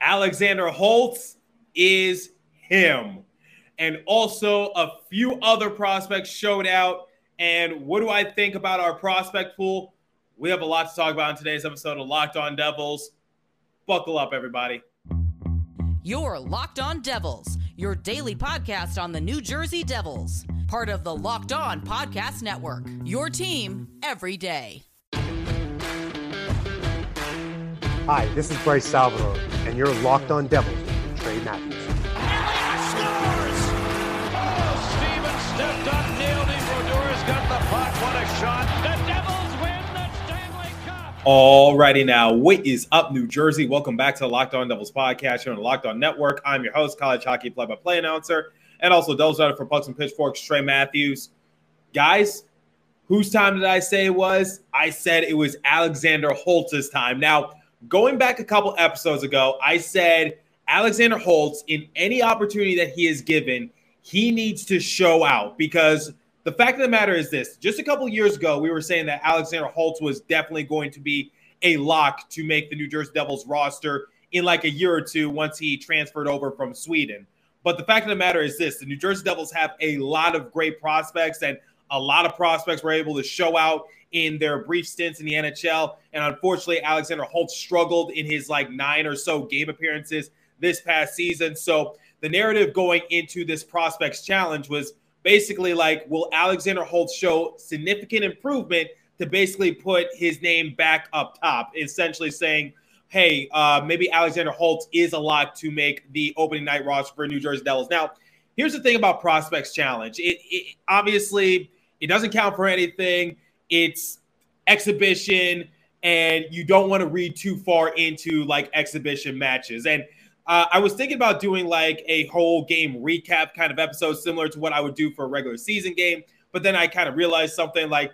Alexander Holtz is him. And also, a few other prospects showed out. And what do I think about our prospect pool? We have a lot to talk about in today's episode of Locked On Devils. Buckle up, everybody. Your Locked On Devils, your daily podcast on the New Jersey Devils, part of the Locked On Podcast Network. Your team every day. Hi, this is Bryce Salvador, and you're Locked On Devils with Trey Matthews. Alrighty now, what is up, New Jersey? Welcome back to the Locked On Devils podcast here on the Locked On Network. I'm your host, college hockey play-by-play announcer, and also Devils writer for Pucks and Pitchforks, Trey Matthews. Guys, whose time did I say it was? I said it was Alexander Holtz's time. Now, going back a couple episodes ago, I said Alexander Holtz, in any opportunity that he is given, he needs to show out because the fact of the matter is this just a couple years ago, we were saying that Alexander Holtz was definitely going to be a lock to make the New Jersey Devils roster in like a year or two once he transferred over from Sweden. But the fact of the matter is this the New Jersey Devils have a lot of great prospects, and a lot of prospects were able to show out in their brief stints in the NHL. And unfortunately, Alexander Holtz struggled in his like nine or so game appearances this past season. So the narrative going into this prospects challenge was basically like, will Alexander Holtz show significant improvement to basically put his name back up top, essentially saying, hey, uh, maybe Alexander Holtz is a lot to make the opening night roster for New Jersey Devils. Now, here's the thing about Prospects Challenge. It, it obviously it doesn't count for anything. It's exhibition, and you don't want to read too far into like exhibition matches. And uh, I was thinking about doing like a whole game recap kind of episode, similar to what I would do for a regular season game. But then I kind of realized something like,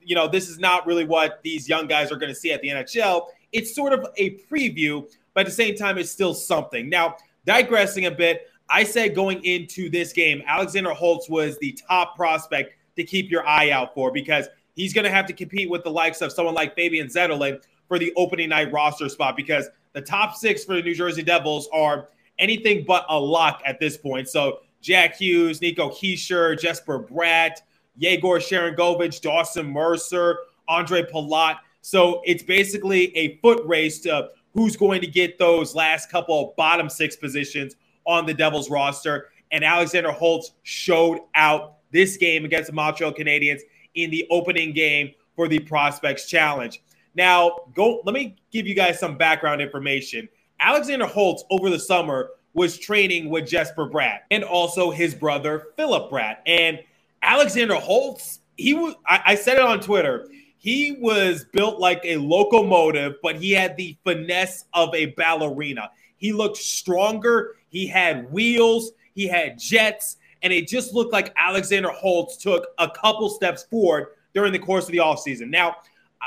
you know, this is not really what these young guys are going to see at the NHL. It's sort of a preview, but at the same time, it's still something. Now, digressing a bit, I said going into this game, Alexander Holtz was the top prospect to keep your eye out for because he's going to have to compete with the likes of someone like Fabian Zetterlund for the opening night roster spot because the top six for the New Jersey Devils are anything but a lock at this point. So Jack Hughes, Nico Hischier, Jesper Bratt, Yegor Sharangovich, Dawson Mercer, Andre Palat. So it's basically a foot race to who's going to get those last couple of bottom six positions on the Devils roster. And Alexander Holtz showed out this game against the Montreal Canadiens in the opening game for the Prospects Challenge. Now, go. Let me give you guys some background information. Alexander Holtz over the summer was training with Jesper Bratt and also his brother Philip Bratt. And Alexander Holtz, he was. I, I said it on Twitter. He was built like a locomotive, but he had the finesse of a ballerina. He looked stronger. He had wheels. He had jets and it just looked like Alexander Holtz took a couple steps forward during the course of the offseason. Now,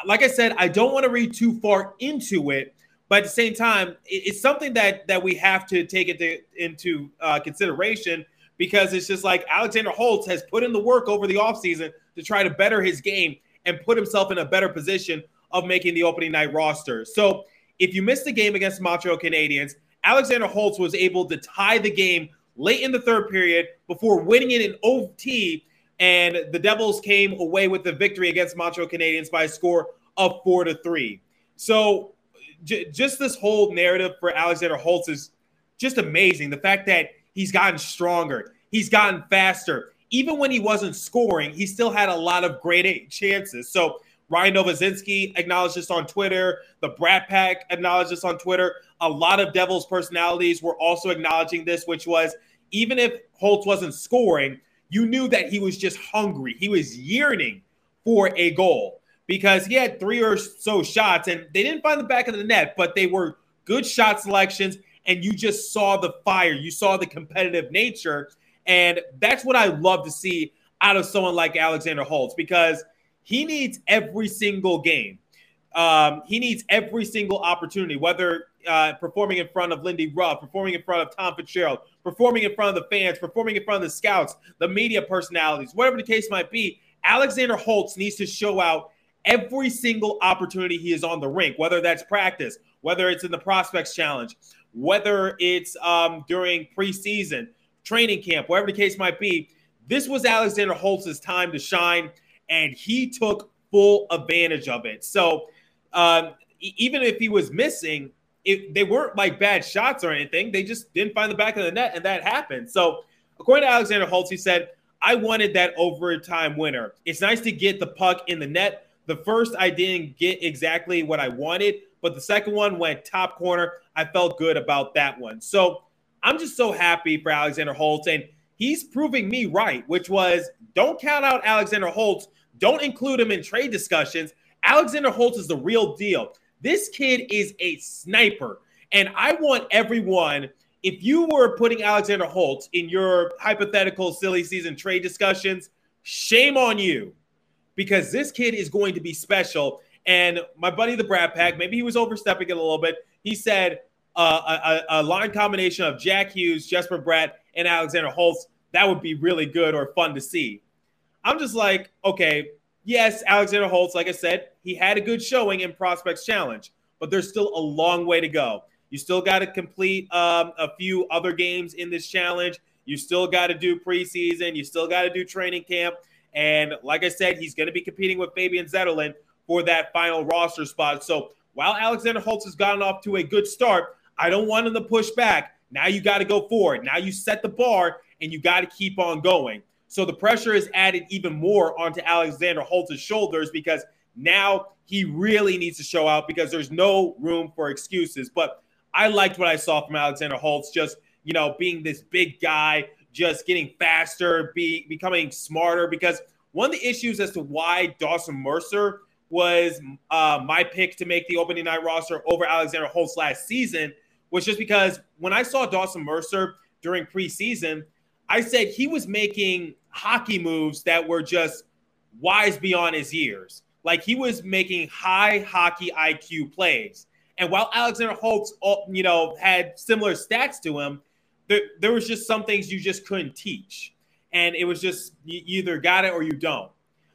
like I said, I don't want to read too far into it, but at the same time, it's something that that we have to take into into uh, consideration because it's just like Alexander Holtz has put in the work over the offseason to try to better his game and put himself in a better position of making the opening night roster. So if you missed the game against Montreal Canadiens, Alexander Holtz was able to tie the game late in the third period before winning it in OT. And the Devils came away with the victory against Montreal Canadiens by a score of four to three. So, j- just this whole narrative for Alexander Holtz is just amazing. The fact that he's gotten stronger, he's gotten faster. Even when he wasn't scoring, he still had a lot of great chances. So, Ryan Novozinski acknowledged this on Twitter. The Brat Pack acknowledged this on Twitter. A lot of Devils personalities were also acknowledging this, which was even if Holtz wasn't scoring, you knew that he was just hungry. He was yearning for a goal because he had three or so shots and they didn't find the back of the net, but they were good shot selections. And you just saw the fire, you saw the competitive nature. And that's what I love to see out of someone like Alexander Holtz because he needs every single game. Um, he needs every single opportunity, whether uh, performing in front of Lindy Ruff, performing in front of Tom Fitzgerald, performing in front of the fans, performing in front of the scouts, the media personalities, whatever the case might be. Alexander Holtz needs to show out every single opportunity he is on the rink, whether that's practice, whether it's in the prospects challenge, whether it's um, during preseason, training camp, whatever the case might be. This was Alexander Holtz's time to shine, and he took full advantage of it. So um, even if he was missing, it, they weren't like bad shots or anything. They just didn't find the back of the net, and that happened. So, according to Alexander Holtz, he said, I wanted that overtime winner. It's nice to get the puck in the net. The first, I didn't get exactly what I wanted, but the second one went top corner. I felt good about that one. So, I'm just so happy for Alexander Holtz, and he's proving me right, which was don't count out Alexander Holtz. Don't include him in trade discussions. Alexander Holtz is the real deal. This kid is a sniper. And I want everyone, if you were putting Alexander Holtz in your hypothetical silly season trade discussions, shame on you because this kid is going to be special. And my buddy, the Brad Pack, maybe he was overstepping it a little bit. He said uh, a, a, line combination of Jack Hughes, Jesper Bratt, and Alexander Holtz, that would be really good or fun to see. I'm just like, okay, yes, Alexander Holtz, like I said, he had a good showing in Prospects Challenge, but there's still a long way to go. You still got to complete um, a few other games in this challenge. You still got to do preseason. You still got to do training camp. And like I said, he's going to be competing with Fabian Zetterlund for that final roster spot. So while Alexander Holtz has gotten off to a good start, I don't want him to push back. Now you got to go forward. Now you set the bar and you got to keep on going. So the pressure is added even more onto Alexander Holtz's shoulders because now he really needs to show out because there's no room for excuses. But I liked what I saw from Alexander Holtz, just you know, being this big guy, just getting faster, be becoming smarter. Because one of the issues as to why Dawson Mercer was uh, my pick to make the opening night roster over Alexander Holtz last season was just because when I saw Dawson Mercer during preseason, I said he was making hockey moves that were just wise beyond his years. Like he was making high hockey IQ plays. And while Alexander Holtz, you know, had similar stats to him, there, there was just some things you just couldn't teach. And it was just you either got it or you don't.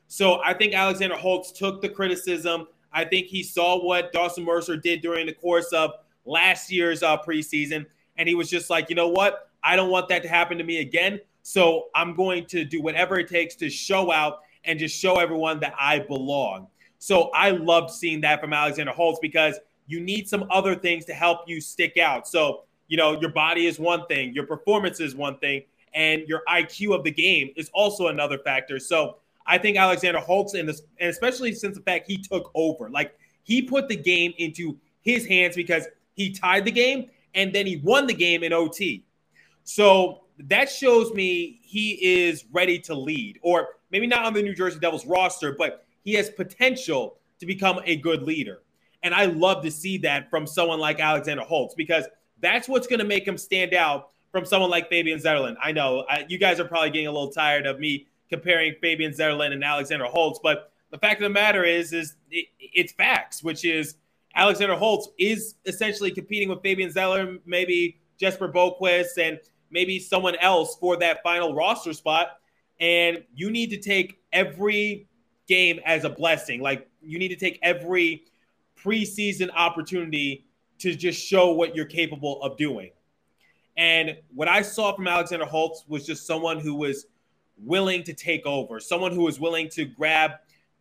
So I think Alexander Holtz took the criticism. I think he saw what Dawson Mercer did during the course of last year's uh, preseason. And he was just like, you know what? I don't want that to happen to me again. So I'm going to do whatever it takes to show out and just show everyone that I belong. So I loved seeing that from Alexander Holtz because you need some other things to help you stick out. So, you know, your body is one thing, your performance is one thing, and your IQ of the game is also another factor. So I think Alexander Holtz, this, and especially since the fact he took over, like he put the game into his hands because he tied the game and then he won the game in OT. So that shows me he is ready to lead, or maybe not on the New Jersey Devils roster, but he has potential to become a good leader. And I love to see that from someone like Alexander Holtz because that's what's going to make him stand out from someone like Fabian Zetterlund. I know I, you guys are probably getting a little tired of me comparing Fabian Zetterlund and Alexander Holtz, but the fact of the matter is, is it, it's facts, which is Alexander Holtz is essentially competing with Fabian Zeller, maybe Jesper Boqvist, and maybe someone else for that final roster spot. And you need to take every game as a blessing. Like you need to take every preseason opportunity to just show what you're capable of doing. And what I saw from Alexander Holtz was just someone who was willing to take over, someone who was willing to grab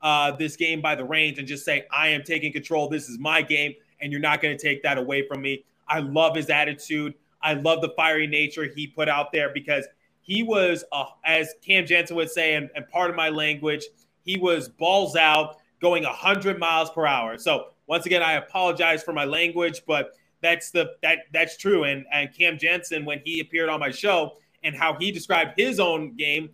uh, this game by the reins and just say, I am taking control. This is my game, and you're not going to take that away from me. I love his attitude. I love the fiery nature he put out there because he was, uh, as Cam Janssen would say, and, and part of my language, he was balls out going 100 miles per hour. So once again, I apologize for my language, but that's the that that's true. And and Cam Janssen, when he appeared on my show and how he described his own game,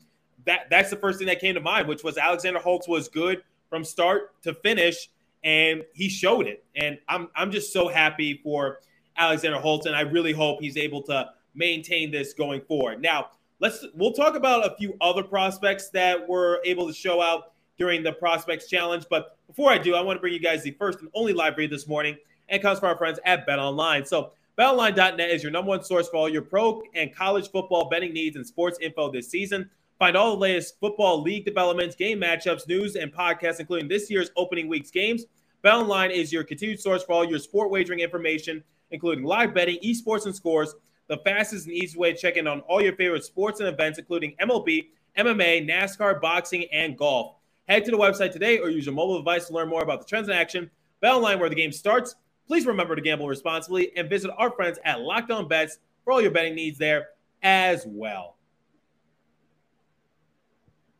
that that's the first thing that came to mind, which was Alexander Holtz was good from start to finish, and he showed it. And I'm I'm just so happy for Alexander Holtz, and I really hope he's able to maintain this going forward. Now, let's we'll talk about a few other prospects that were able to show out during the prospects challenge. But before I do, I want to bring you guys the first and only live read this morning, and comes from our friends at Bet Online. So BetOnline.net is your number one source for all your pro and college football betting needs and sports info this season. Find all the latest football league developments, game matchups, news, and podcasts, including this year's opening week's games. BetOnline is your continued source for all your sport wagering information including live betting, esports, and scores. The fastest and easiest way to check in on all your favorite sports and events, including MLB, MMA, NASCAR, boxing, and golf. Head to the website today or use your mobile device to learn more about the trends in action. BetOnline, where the game starts. Please remember to gamble responsibly and visit our friends at Locked On Bets for all your betting needs there as well.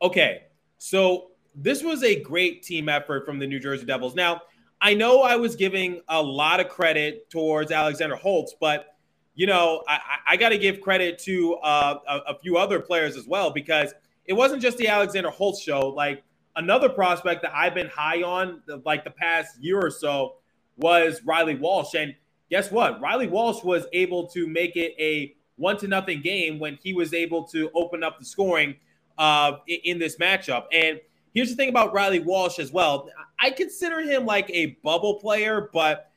Okay, so this was a great team effort from the New Jersey Devils. Now, I know I was giving a lot of credit towards Alexander Holtz, but you know, I, I got to give credit to uh, a, a, few other players as well because it wasn't just the Alexander Holtz show. Like another prospect that I've been high on, like the past year or so, was Reilly Walsh. And guess what? Reilly Walsh was able to make it a one to nothing game when he was able to open up the scoring uh, in this matchup. And here's the thing about Reilly Walsh as well. I consider him like a bubble player, but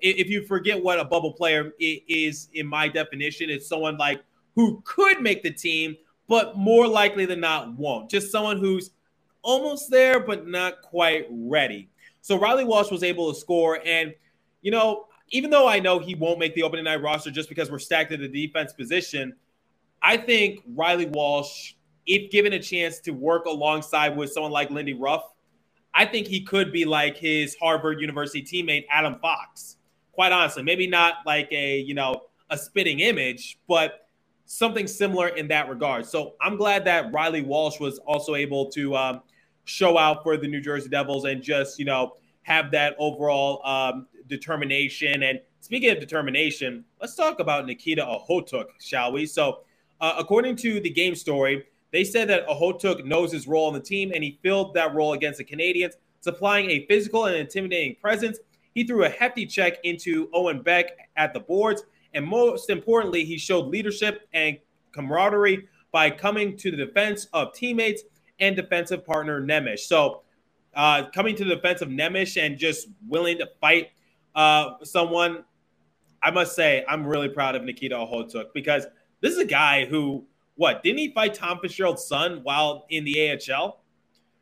if you forget what a bubble player is in my definition, it's someone like who could make the team, but more likely than not won't. Just someone who's almost there, but not quite ready. So Reilly Walsh was able to score. And, you know, even though I know he won't make the opening night roster just because we're stacked at the defense position, I think Reilly Walsh, if given a chance to work alongside with someone like Lindy Ruff, I think he could be like his Harvard University teammate Adam Fox. Quite honestly, maybe not like a you know a spitting image, but something similar in that regard. So I'm glad that Reilly Walsh was also able to um, show out for the New Jersey Devils and just you know have that overall um, determination. And speaking of determination, let's talk about Nikita Okhotyuk, shall we? So, uh, according to the game story, they said that Okhotyuk knows his role on the team and he filled that role against the Canadiens, supplying a physical and intimidating presence. He threw a hefty check into Owen Beck at the boards. And most importantly, he showed leadership and camaraderie by coming to the defense of teammates and defensive partner Nemec. So, uh, coming to the defense of Nemec and just willing to fight uh, someone, I must say, I'm really proud of Nikita Okhotyuk because this is a guy who what didn't he fight Tom Fitzgerald's son while in the AHL?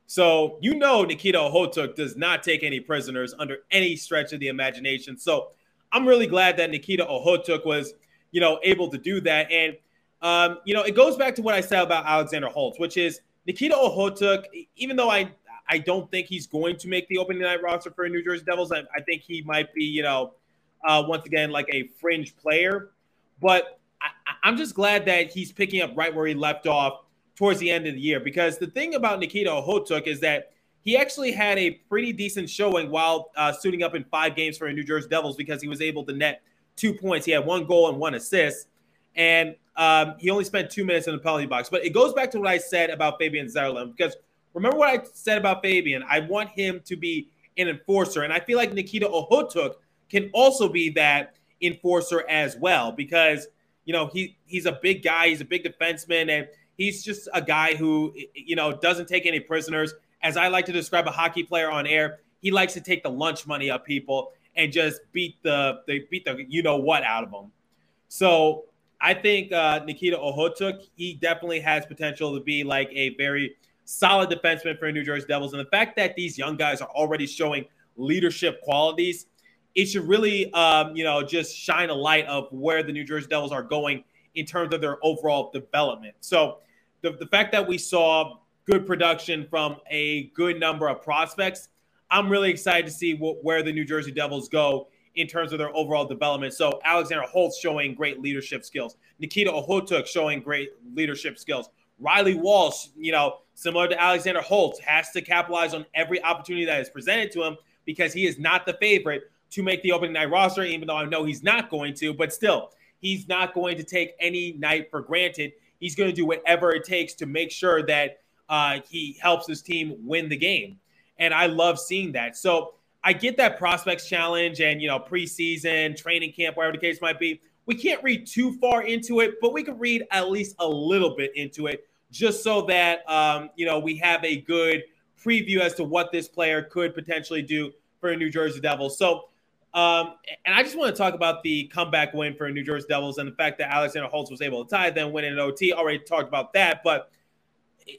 So you know Nikita Okhotyuk does not take any prisoners under any stretch of the imagination. So I'm really glad that Nikita Okhotyuk was, you know, able to do that. And um, you know, it goes back to what I said about Alexander Holtz, which is Nikita Okhotyuk, even though I I don't think he's going to make the opening night roster for New Jersey Devils. I, I think he might be, you know, uh, once again like a fringe player. But I, am just glad that he's picking up right where he left off towards the end of the year. Because the thing about Nikita Okhotyuk is that he actually had a pretty decent showing while uh, suiting up in five games for the New Jersey Devils because he was able to net two points. He had one goal and one assist, and um, he only spent two minutes in the penalty box. But it goes back to what I said about Fabian Zetterlund because remember what I said about Fabian? I want him to be an enforcer, and I feel like Nikita Okhotyuk can also be that enforcer as well because – you know, he he's a big guy, he's a big defenseman, and he's just a guy who you know doesn't take any prisoners. As I like to describe a hockey player on air, he likes to take the lunch money of people and just beat the they beat the you know what out of them. So I think uh, Nikita Okhotyuk, he definitely has potential to be like a very solid defenseman for New Jersey Devils. And the fact that these young guys are already showing leadership qualities it should really, um, you know, just shine a light of where the New Jersey Devils are going in terms of their overall development. So the, the fact that we saw good production from a good number of prospects, I'm really excited to see what, where the New Jersey Devils go in terms of their overall development. So Alexander Holtz showing great leadership skills, Nikita Okhotyuk showing great leadership skills. Reilly Walsh, you know, similar to Alexander Holtz, has to capitalize on every opportunity that is presented to him because he is not the favorite to make the opening night roster, even though I know he's not going to, but still, he's not going to take any night for granted. He's going to do whatever it takes to make sure that uh, he helps his team win the game. And I love seeing that. So I get that prospects challenge and, you know, preseason, training camp, whatever the case might be. We can't read too far into it, but we can read at least a little bit into it just so that, um, you know, we have a good preview as to what this player could potentially do for a New Jersey Devils. So um, and I just want to talk about the comeback win for New Jersey Devils and the fact that Alexander Holtz was able to tie them, win in OT. Already talked about that, but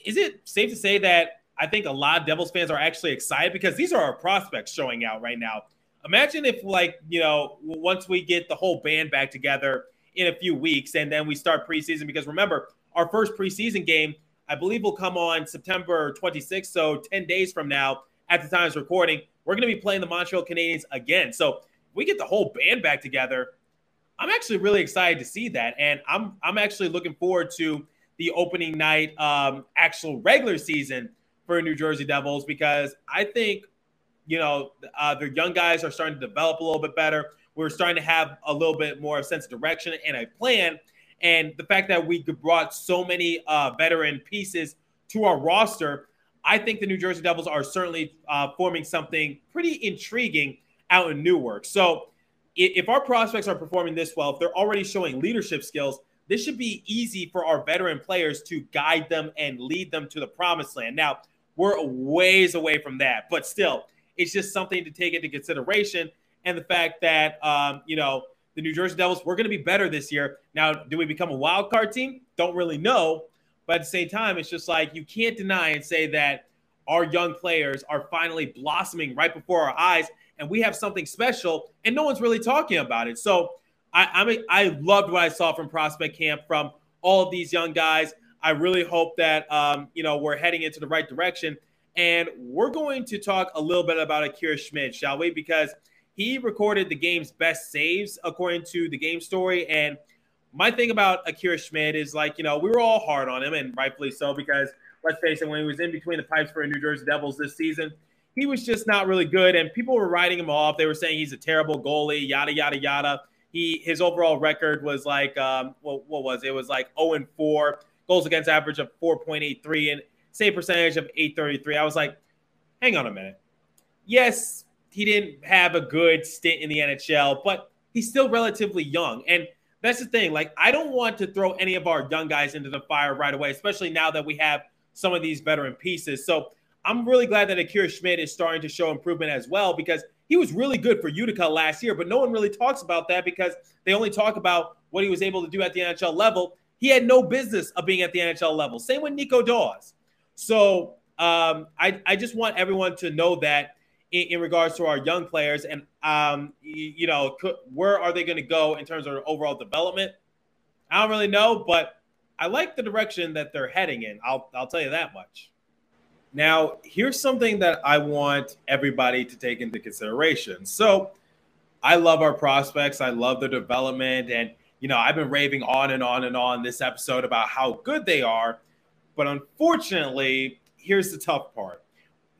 is it safe to say that I think a lot of Devils fans are actually excited because these are our prospects showing out right now. Imagine if, like, you know, once we get the whole band back together in a few weeks and then we start preseason, because remember, our first preseason game, I believe, will come on September 26th. So 10 days from now, at the time of recording, we're going to be playing the Montreal Canadiens again. So we get the whole band back together, I'm actually really excited to see that. And I'm, I'm actually looking forward to the opening night um, actual regular season for New Jersey Devils because I think, you know, uh, their young guys are starting to develop a little bit better. We're starting to have a little bit more sense of direction and a plan. And the fact that we brought so many uh, veteran pieces to our roster, I think the New Jersey Devils are certainly uh, forming something pretty intriguing out in Newark. So if our prospects are performing this well, if they're already showing leadership skills, this should be easy for our veteran players to guide them and lead them to the promised land. Now, we're ways away from that, but still, it's just something to take into consideration. And the fact that, um, you know, the New Jersey Devils, we're going to be better this year. Now, do we become a wild card team? Don't really know. But at the same time, it's just like you can't deny and say that our young players are finally blossoming right before our eyes and we have something special and no one's really talking about it. So I, I mean, I loved what I saw from prospect camp from all of these young guys. I really hope that um, you know we're heading into the right direction. And we're going to talk a little bit about Akira Schmid, shall we? Because he recorded the game's best saves according to the game story. And my thing about Akira Schmid is like, you know, we were all hard on him, and rightfully so, because let's face it, when he was in between the pipes for New Jersey Devils this season, he was just not really good. And people were writing him off. They were saying he's a terrible goalie, yada, yada, yada. He his overall record was like um, what, what was it? it was like 0 and 4 goals against average of 4.83 and save percentage of 833. I was like, hang on a minute. Yes, he didn't have a good stint in the NHL, but he's still relatively young. And that's the thing. Like, I don't want to throw any of our young guys into the fire right away, especially now that we have some of these veteran pieces. So I'm really glad that Akira Schmid is starting to show improvement as well because he was really good for Utica last year, but no one really talks about that because they only talk about what he was able to do at the NHL level. He had no business of being at the NHL level. Same with Nico Daws. So um, I, I just want everyone to know that in, in regards to our young players and, um, you, you know, could, where are they going to go in terms of overall development? I don't really know, but I like the direction that they're heading in. I'll, I'll tell you that much. Now, here's something that I want everybody to take into consideration. So, I love our prospects. I love their development. And you know, I've been raving on and on and on this episode about how good they are. But unfortunately, here's the tough part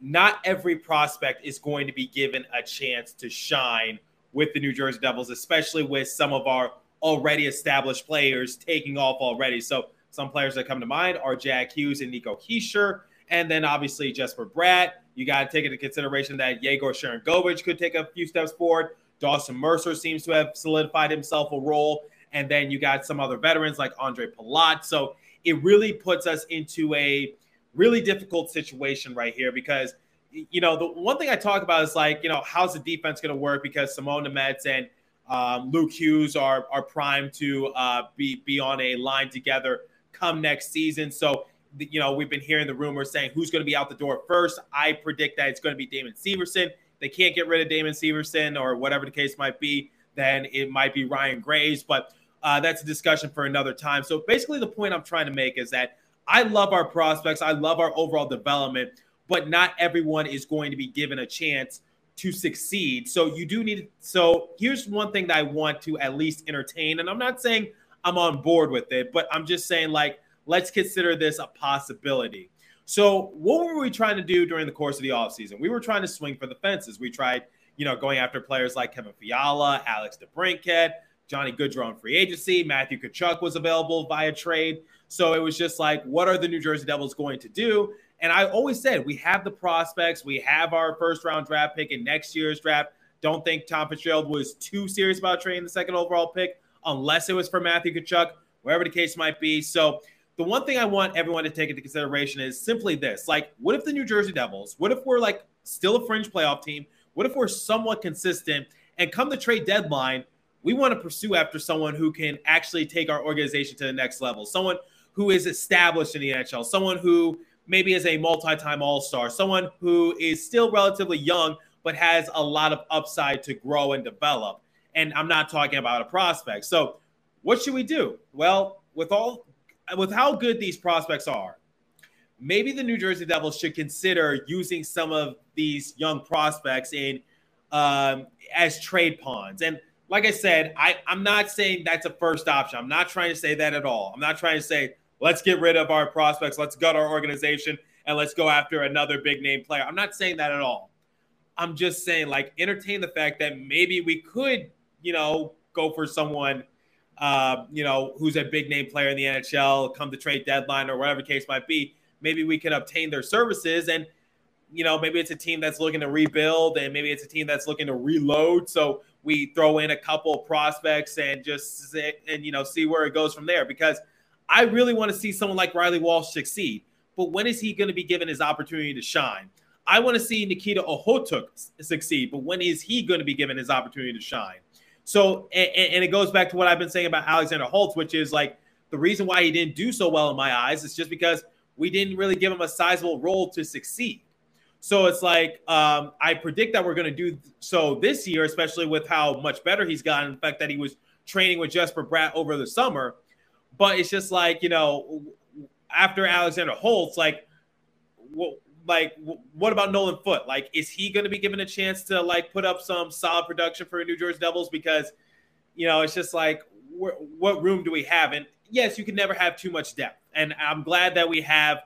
not every prospect is going to be given a chance to shine with the New Jersey Devils, especially with some of our already established players taking off already. So, some players that come to mind are Jack Hughes and Nico Hischier. And then obviously Jesper Bratt. You got to take into consideration that Yegor Sharangovich could take a few steps forward. Dawson Mercer seems to have solidified himself a role and then you got some other veterans like Andre Palat. So it really puts us into a really difficult situation right here because you know the one thing I talk about is like you know how's the defense going to work because Simon Nemec and um, Luke Hughes are are primed to uh, be be on a line together come next season. So you know we've been hearing the rumors saying who's going to be out the door first. I predict that it's going to be Damon Severson. They can't get rid of Damon Severson or whatever the case might be. Then it might be Ryan Graves, but uh, that's a discussion for another time. So basically, the point I'm trying to make is that I love our prospects, I love our overall development, but not everyone is going to be given a chance to succeed. So you do need. So here's one thing that I want to at least entertain, and I'm not saying I'm on board with it, but I'm just saying like let's consider this a possibility. So what were we trying to do during the course of the offseason? We were trying to swing for the fences. We tried, you know, going after players like Kevin Fiala, Alex DeBrincat, Johnny Gaudreau on free agency. Matthew Tkachuk was available via trade. So it was just like, what are the New Jersey Devils going to do? And I always said, we have the prospects. We have our first round draft pick in next year's draft. Don't think Tom Fitzgerald was too serious about trading the second overall pick, unless it was for Matthew Tkachuk, wherever the case might be. So the one thing I want everyone to take into consideration is simply this: like, what if the New Jersey Devils? What if we're like still a fringe playoff team? What if we're somewhat consistent? And come the trade deadline, we want to pursue after someone who can actually take our organization to the next level, someone who is established in the NHL, someone who maybe is a multi-time All-Star, someone who is still relatively young but has a lot of upside to grow and develop. And I'm not talking about a prospect. So, what should we do? Well, with all with how good these prospects are, maybe the New Jersey Devils should consider using some of these young prospects in um, as trade pawns. And like I said, I, I'm not saying that's a first option. I'm not trying to say that at all. I'm not trying to say let's get rid of our prospects, let's gut our organization, and let's go after another big name player. I'm not saying that at all. I'm just saying, like, entertain the fact that maybe we could, you know, go for someone, uh, you know, who's a big name player in the NHL, come the trade deadline or whatever case might be. Maybe we can obtain their services and you know, maybe it's a team that's looking to rebuild and maybe it's a team that's looking to reload. So we throw in a couple prospects and just and, you know, see where it goes from there because I really want to see someone like Reilly Walsh succeed. But when is he going to be given his opportunity to shine? I want to see Nikita Okhotyuk succeed, but when is he going to be given his opportunity to shine? So, and, and, it goes back to what I've been saying about Alexander Holtz, which is like the reason why he didn't do so well in my eyes is just because we didn't really give him a sizable role to succeed. So it's like um, I predict that we're going to do so this year, especially with how much better he's gotten. The fact that he was training with Jesper Bratt over the summer, but it's just like you know, after Alexander Holtz, like, like what about Nolan Foote? Like, is he going to be given a chance to like put up some solid production for New Jersey Devils? Because you know, it's just like what room do we have? And yes, you can never have too much depth, and I'm glad that we have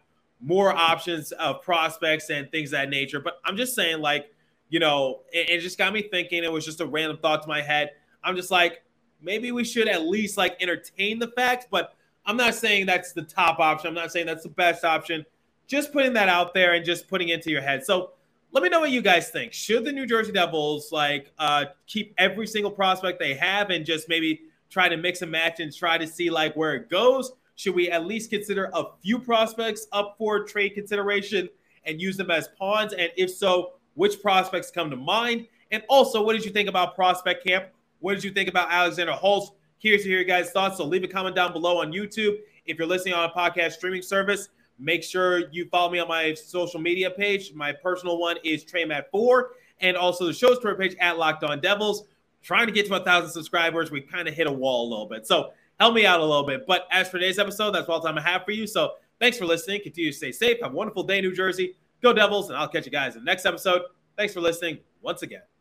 more options of prospects and things that nature. But I'm just saying, like, you know, it, it, just got me thinking. It was just a random thought to my head. I'm just like, maybe we should at least like entertain the facts, but I'm not saying that's the top option. I'm not saying that's the best option. Just putting that out there and just putting it into your head. So let me know what you guys think. Should the New Jersey Devils like uh, keep every single prospect they have and just maybe try to mix and match and try to see like where it goes? Should we at least consider a few prospects up for trade consideration and use them as pawns? And if so, which prospects come to mind? And also, what did you think about prospect camp? What did you think about Alexander Holtz? Curious to hear your guys' thoughts. So leave a comment down below on YouTube. If you're listening on a podcast streaming service, make sure you follow me on my social media page. My personal one is TreyMat4, and also the show's Twitter page at Locked On Devils. Trying to get to a thousand subscribers, we kind of hit a wall a little bit. So help me out a little bit. But as for today's episode, that's all the time I have for you. So thanks for listening. Continue to stay safe. Have a wonderful day, New Jersey. Go Devils, and I'll catch you guys in the next episode. Thanks for listening once again.